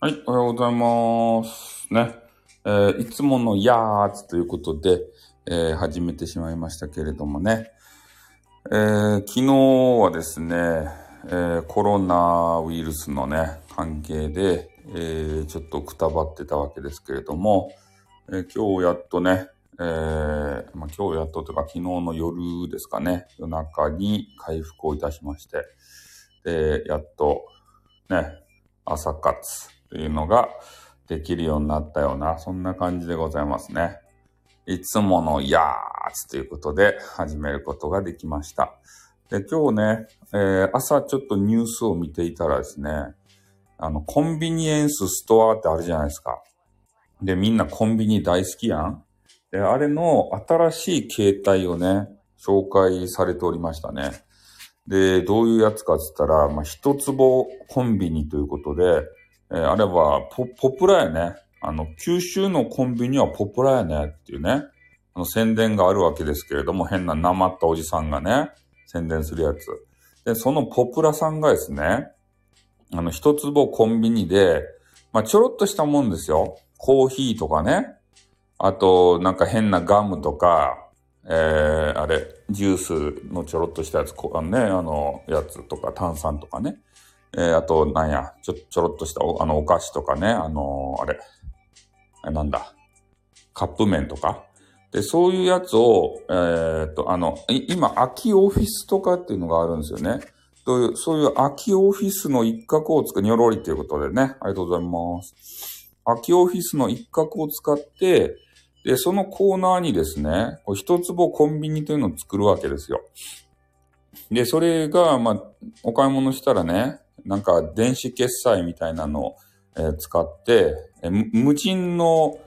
はい、おはようございます。ね。えーいつものやーつということで、えー始めてしまいましたけれどもね。えー昨日はですね、えーコロナウイルスのね、関係で、えーちょっとくたばってたわけですけれども、え今日やっとね、えまあ、今日やっとというか昨日の夜ですかね、夜中に回復をいたしまして、で、やっとね、朝活というのができるようになったような、そんな感じでございますね。いつものやーつということで始めることができました。で、今日ね、えー朝ちょっとニュースを見ていたらですね、あの、コンビニエンスストアってあるじゃないですか。で、みんなコンビニ大好きやん。で、あれの新しい形態をね、紹介されておりましたね。で、どういうやつかって言ったら、まあ、一坪コンビニということで、えーあれはポ、ポプラやね。あの、九州のコンビニはポプラやねっていうね、あの宣伝があるわけですけれども、変ななまったおじさんがね、宣伝するやつ。で、そのポプラさんがですね、あの、一坪コンビニで、まあ、ちょろっとしたもんですよ。コーヒーとかね。あと、なんか変なガムとか、えー、あれ、ジュースのちょろっとしたやつ、あのね、あの、やつとか、炭酸とかね。えー、あと、なんや、ちょ、ちょろっとしたお、あの、お菓子とかね、あのあれ、あなんだ、カップ麺とか？で、そういうやつを、えーっと、あの、今、空きオフィスとかっていうのがあるんですよね。そういう、そういう空きオフィスの一角を使う、にょろりということでね、ありがとうございます。空きオフィスの一角を使って、で、そのコーナーにですね、こう一坪コンビニというのを作るわけですよ。で、それが、まあ、お買い物したらね、なんか電子決済みたいなのを、え使って、え無人の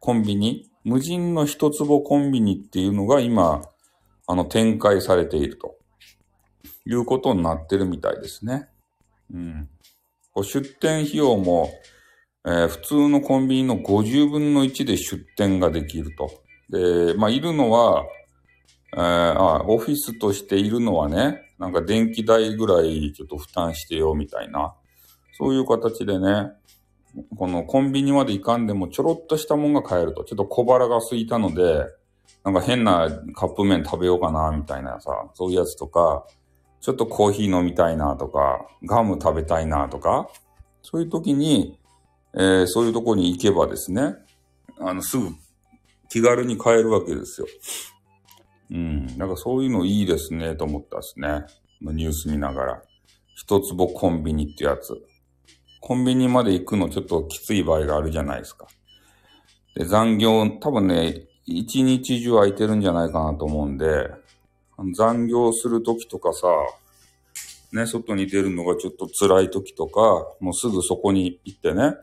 コンビニ、無人の一坪コンビニっていうのが今、あの、展開されているということになってるみたいですね。うん。こう出店費用も、えー普通のコンビニの50分の1で出店ができると。で、まあ、いるのは、えーあ、オフィスとしているのはね、なんか電気代ぐらいちょっと負担してよみたいな、そういう形でね、このコンビニまで行かんでもちょろっとしたもんが買えると。ちょっと小腹が空いたので、なんか変なカップ麺食べようかなみたいなさ、そういうやつとか、ちょっとコーヒー飲みたいなとか、ガム食べたいなとか、そういう時に、えーそういうとこに行けばですね、あの、すぐ気軽に買えるわけですよ。うん。なんかそういうのいいですね、と思ったですね。ニュース見ながら。一坪コンビニってやつ。コンビニまで行くのちょっときつい場合があるじゃないですか。で、残業、多分ね、一日中空いてるんじゃないかなと思うんで、残業する時とかさ、ね、外に出るのがちょっと辛い時とか、もうすぐそこに行ってね、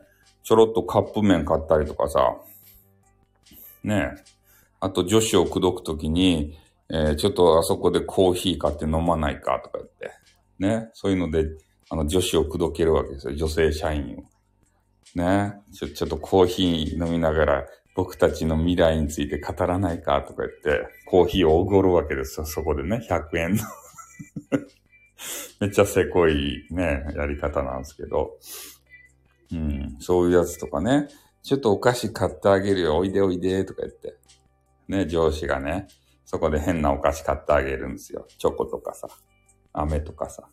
ちょろっとカップ麺買ったりとかさ、ね。あと女子を口説くときに、えーちょっとあそこでコーヒー買って飲まないかとか言って、ね。そういうので、あの女子を口説けるわけですよ。女性社員を。ね。ちょ、ちょっとコーヒー飲みながら、僕たちの未来について語らないかとか言って、コーヒーをおごるわけですよ。そこでね。100円の。めっちゃせこいね、やり方なんですけど。うん。そういうやつとかね。ちょっとお菓子買ってあげるよ。おいでおいでとか言って。ね、上司がね、そこで変なお菓子買ってあげるんですよ。チョコとかさ、飴とかさ。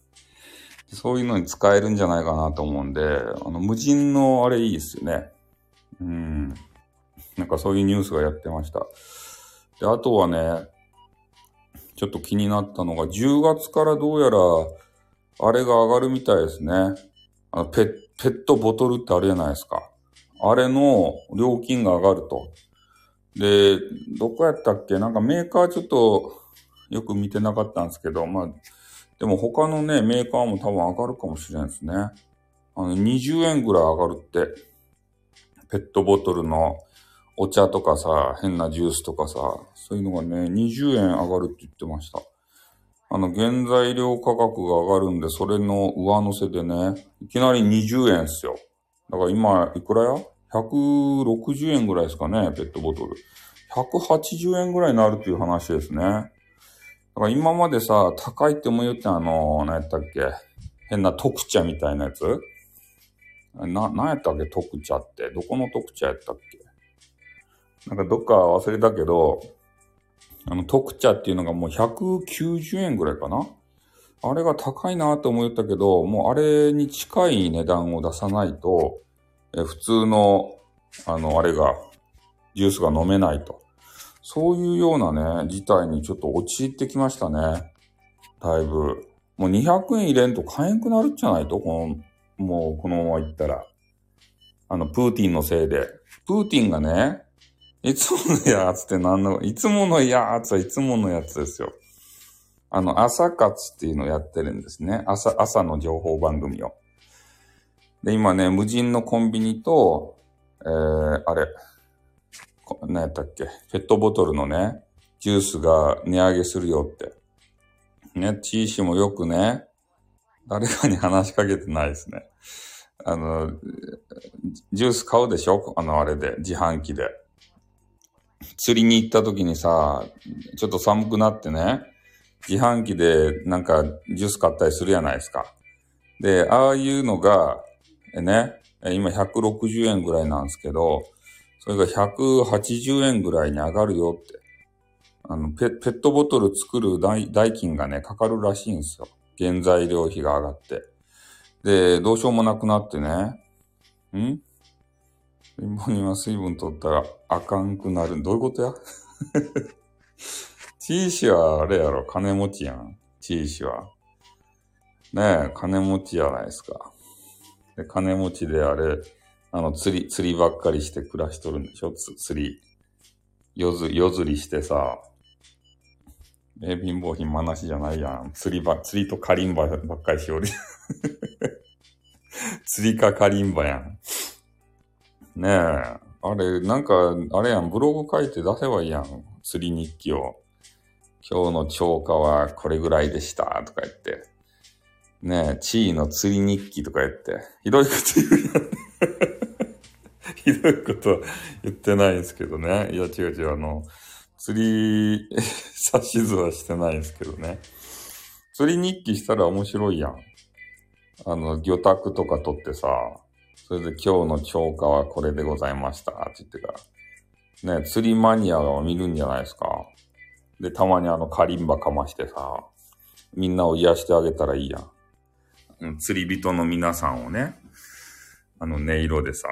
そういうのに使えるんじゃないかなと思うんで、あの、無人のあれいいですよね。うん。なんかそういうニュースがやってました。で、あとはね、ちょっと気になったのが、10月からどうやら、あれが上がるみたいですね。あのペ、ペットボトルってあるじゃないですか。あれの料金が上がると。で、どこやったっけ？なんかメーカーちょっとよく見てなかったんですけど、まあ、でも他のね、メーカーも多分上がるかもしれないですね。あの、20円ぐらい上がるって。ペットボトルのお茶とかさ、変なジュースとかさ、そういうのがね、20円上がるって言ってました。あの、原材料価格が上がるんで、それの上乗せでね、いきなり20円っすよ。だから今、いくらや？?160 円ぐらいですかね、ペットボトル。180円ぐらいになるっていう話ですね。だから今までさ、高いって思うよってあの、何やったっけ変な特茶みたいなやつ？な、なんやったっけ特茶って。どこの特茶やったっけ？なんかどっか忘れたけど、あの、特茶っていうのがもう190円ぐらいかな？あれが高いなと思ったけど、もうあれに近い値段を出さないと、普通の、あの、あれが、ジュースが飲めないと。そういうようなね、事態にちょっと陥ってきましたね。だいぶ。もう200円入れんと買えんくなるんじゃないとこの、もうこのままいったら。あの、プーティンのせいで。プーティンがね、いつものやつって何の、いつものやつはいつものやつですよ。あの、朝活っていうのをやってるんですね。朝、朝の情報番組を。で、今ね、無人のコンビニと、えー、あれ、何やったっけ、ペットボトルのね、ジュースが値上げするよって。ね、チーシもよくね、誰かに話しかけてないですね。あの、ジュース買うでしょ？あの、あれで、自販機で。釣りに行った時にさ、ちょっと寒くなってね、自販機でなんかジュース買ったりするじゃないですか。で、ああいうのが、ね、今160円ぐらいなんですけど、それが180円ぐらいに上がるよって。あの、ペペットボトル作る代金がね、かかるらしいんですよ。原材料費が上がって。で、どうしようもなくなってね。ん？貧乏には水分取ったらあかんくなる。どういうことや？チーシはあれやろ、金持ちやん。チーシは。ねえ、金持ちやないですか。で、金持ちであれ、あの、釣り、釣りばっかりして暮らしとるんでしょ？釣り。夜ず、夜釣りしてさ。え、貧乏貧話じゃないやん。釣りば、釣りとカリンバばっかりしおる。釣りかカリンバやん。ねえ。あれ、なんか、あれやん、ブログ書いて出せばいいやん。釣り日記を。今日の超過はこれぐらいでした、とか言って。ねえ、地位の釣り日記とか言って。ひどいこと言うやん。ひどいこと言ってないんですけどね。いや、違う違う、あの、釣り、指図はしてないんですけどね。釣り日記したら面白いやん。あの、魚拓とか取ってさ、それで今日の超過はこれでございましたって言ってから。ね、釣りマニアが見るんじゃないですか。で、たまにあのカリンバかましてさ、みんなを癒してあげたらいいやん。釣り人の皆さんをね、あの音色でさ、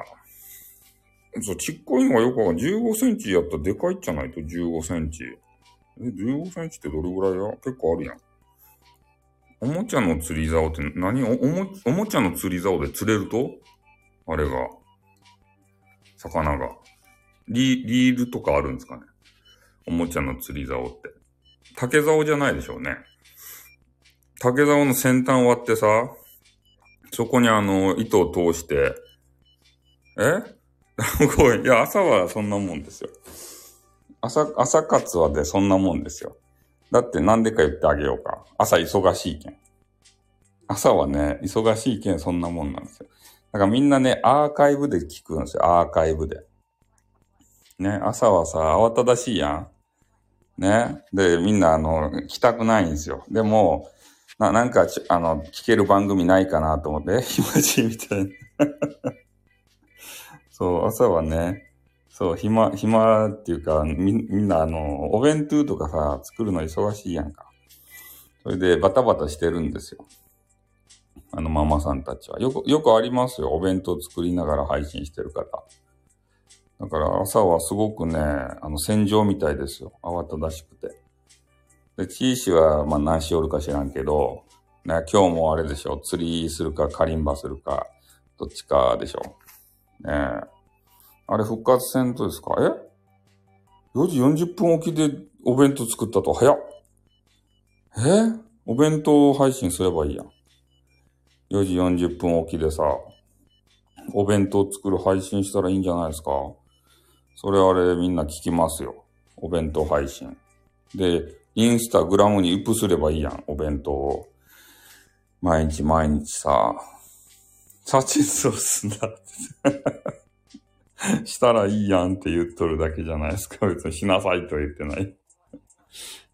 そう、ちっこいのがよくわかんない。15センチやったらでかいじゃないと、15センチ。え、15センチってどれぐらいや結構あるやん。おもちゃの釣り竿って何？おも、おもちゃの釣り竿で釣れると？あれが。魚が。リリールとかあるんですかね？おもちゃの釣り竿って。竹竿じゃないでしょうね。竹竿の先端割ってさ、そこにあの、糸を通して、え？ごい。いや、朝はそんなもんですよ。朝、朝活はでそんなもんですよ。だってなんでか言ってあげようか。朝忙しいけん。朝はね、忙しいけんそんなもんなんですよ。だからみんなね、アーカイブで聞くんですよ。アーカイブで。ね、朝はさ、慌ただしいやん。ね。で、みんな、あの、来たくないんですよ。でも、な、なんか、あの、聞ける番組ないかなと思って、暇人みたいな。そう、朝はね、そう、暇、暇っていうか、み、みんなあの、お弁当とかさ、作るの忙しいやんか。それでバタバタしてるんですよ。あのママさんたちは。よく、よくありますよ。お弁当作りながら配信してる方。だから朝はすごくね、あの戦場みたいですよ。慌ただしくて。で、チーシはまあ何しおるか知らんけど、ね、今日もあれでしょ。釣りするかカリンバするか、どっちかでしょ。ねえ。あれ復活戦とですか？え ?4 時40分起きでお弁当作ったと？早っ。え？お弁当配信すればいいやん。4時40分起きでさ、お弁当作る配信したらいいんじゃないですかそれあれみんな聞きますよ。お弁当配信。で、インスタグラムにウプすればいいやん、お弁当を。毎日毎日さ、写真そうすんだって。したらいいやんって言っとるだけじゃないですか。別にしなさいとは言ってない。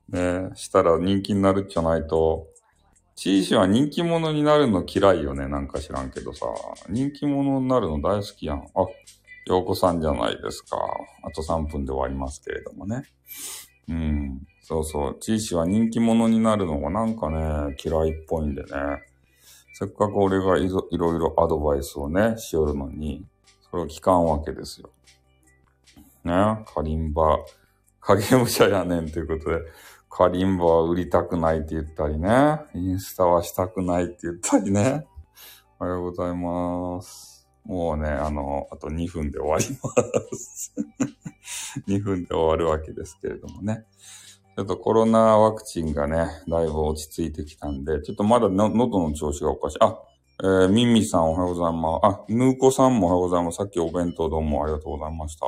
ねしたら人気になるじゃないと、チーシは人気者になるの嫌いよね。なんか知らんけどさ。人気者になるの大好きやん。あ、ようこさんじゃないですか。あと3分で終わりますけれどもね。うん。そうそう。チーシは人気者になるのがなんかね、嫌いっぽいんでね。せっかく俺がいろいろアドバイスをね、しよるのに、それを聞かんわけですよ。ね？カリンバ、影武者やねんということで。カリンバは売りたくないって言ったりね。インスタはしたくないって言ったりね。おはようございます。もうね、あの、あと2分で終わります。2分で終わるわけですけれどもね。ちょっとコロナワクチンがね、だいぶ落ち着いてきたんで、ちょっとまだ喉の調子がおかしい。あ、えー、ミミさんおはようございます。あ、ヌーコさんもおはようございます。さっきお弁当どうもありがとうございました。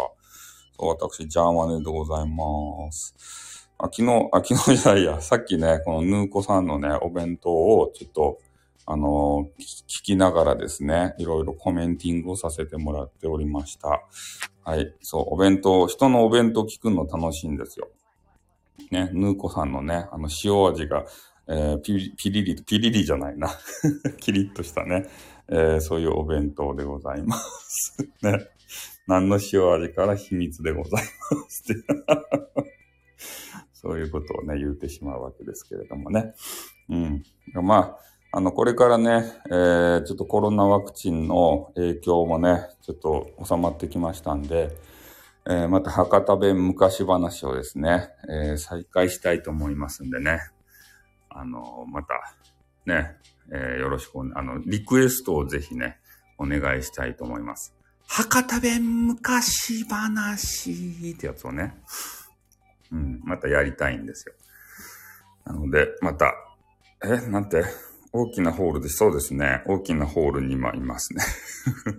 私、ジャーマネでございます。あ、昨日、あ、昨日じゃないや、さっきね、このヌーコさんのね、お弁当をちょっと、あの、聞きながらですね、いろいろコメンティングをさせてもらっておりました。はい。そう、お弁当、人のお弁当聞くの楽しいんですよ。ね、ヌーコさんのね、あの、塩味が、えー、ピリピリリ、ピリリじゃないな。キリッとしたね、えー、そういうお弁当でございます。ね。何の塩味から秘密でございます。そういうことをね、言うてしまうわけですけれどもね。うん。まあ、あの、これからね、えー、ちょっとコロナワクチンの影響もね、ちょっと収まってきましたんで、えー、また博多弁昔話をですね、えー、再開したいと思いますんでね。あの、また、ね、えー、よろしくあの、リクエストをぜひね、お願いしたいと思います。博多弁昔話ってやつをね、うん、またやりたいんですよ。なので、また、え、なんて、大きなホールで、そうですね。大きなホールに今いますね。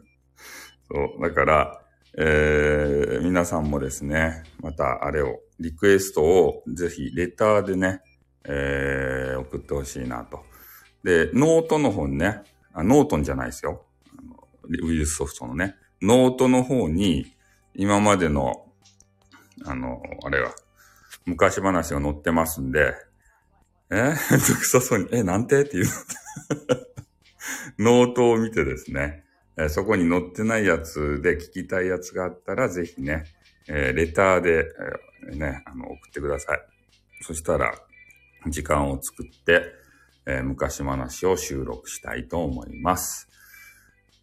そう、だから、えー、皆さんもですね、またあれを、リクエストをぜひレターでね、えー、送ってほしいなと。で、ノートの方にね、あノートンじゃないですよ。あのウイルスソフトのね、ノートの方に、今までの、あの、あれは、昔話が載ってますんで、え？めんどくさそうに、え、なんて？っていうノートを見てですね、えそこに載ってないやつで聞きたいやつがあったら、ぜひね、えー、レターで、えー、ね、あの、送ってください。そしたら、時間を作って、えー、昔話を収録したいと思います。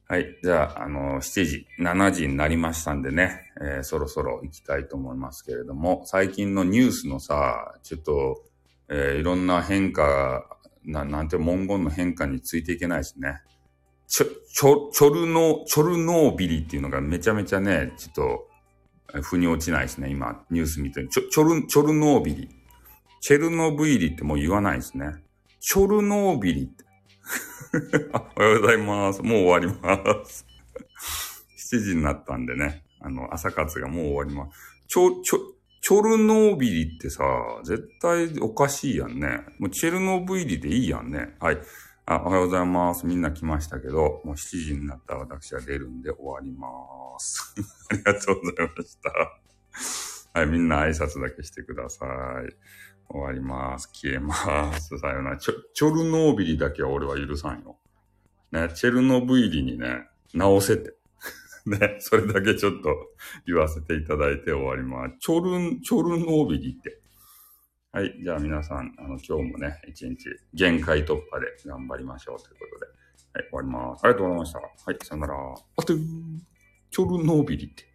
はい。じゃあ、あの、7時、7時になりましたんでね、え、そろそろ行きたいと思いますけれども、最近のニュースのさ、ちょっと、えー、いろんな変化、ななんて文言の変化についていけないですね。ちょ、ちょ、チョルノ、チョルノービリっていうのがめちゃめちゃね、ちょっと、腑に落ちないですね。今、ニュース見てちょ、チョル、チョルノービリ。チェルノブイリってもう言わないですね。チョルノービリって。おはようございます。もう終わります。7時になったんでね、あの、朝活がもう終わります。ちょ、ちょ、チョルノービリってさ、絶対おかしいやんね。もうチェルノブイリでいいやんね。はい。あ、おはようございます。みんな来ましたけど、もう7時になったら私は出るんで終わります。ありがとうございました。はい、みんな挨拶だけしてください。終わります。消えます。さよなら。チョ、ルノービリだけは俺は許さんよ。ね、チェルノブイリにね、直せて。ね、それだけちょっと言わせていただいて終わります。チョルン、チョルノービリって。はい。じゃあ皆さん、あの、今日もね、一日限界突破で頑張りましょうということで。はい、終わります。ありがとうございました。はい、さよなら。あとチョルノービリって。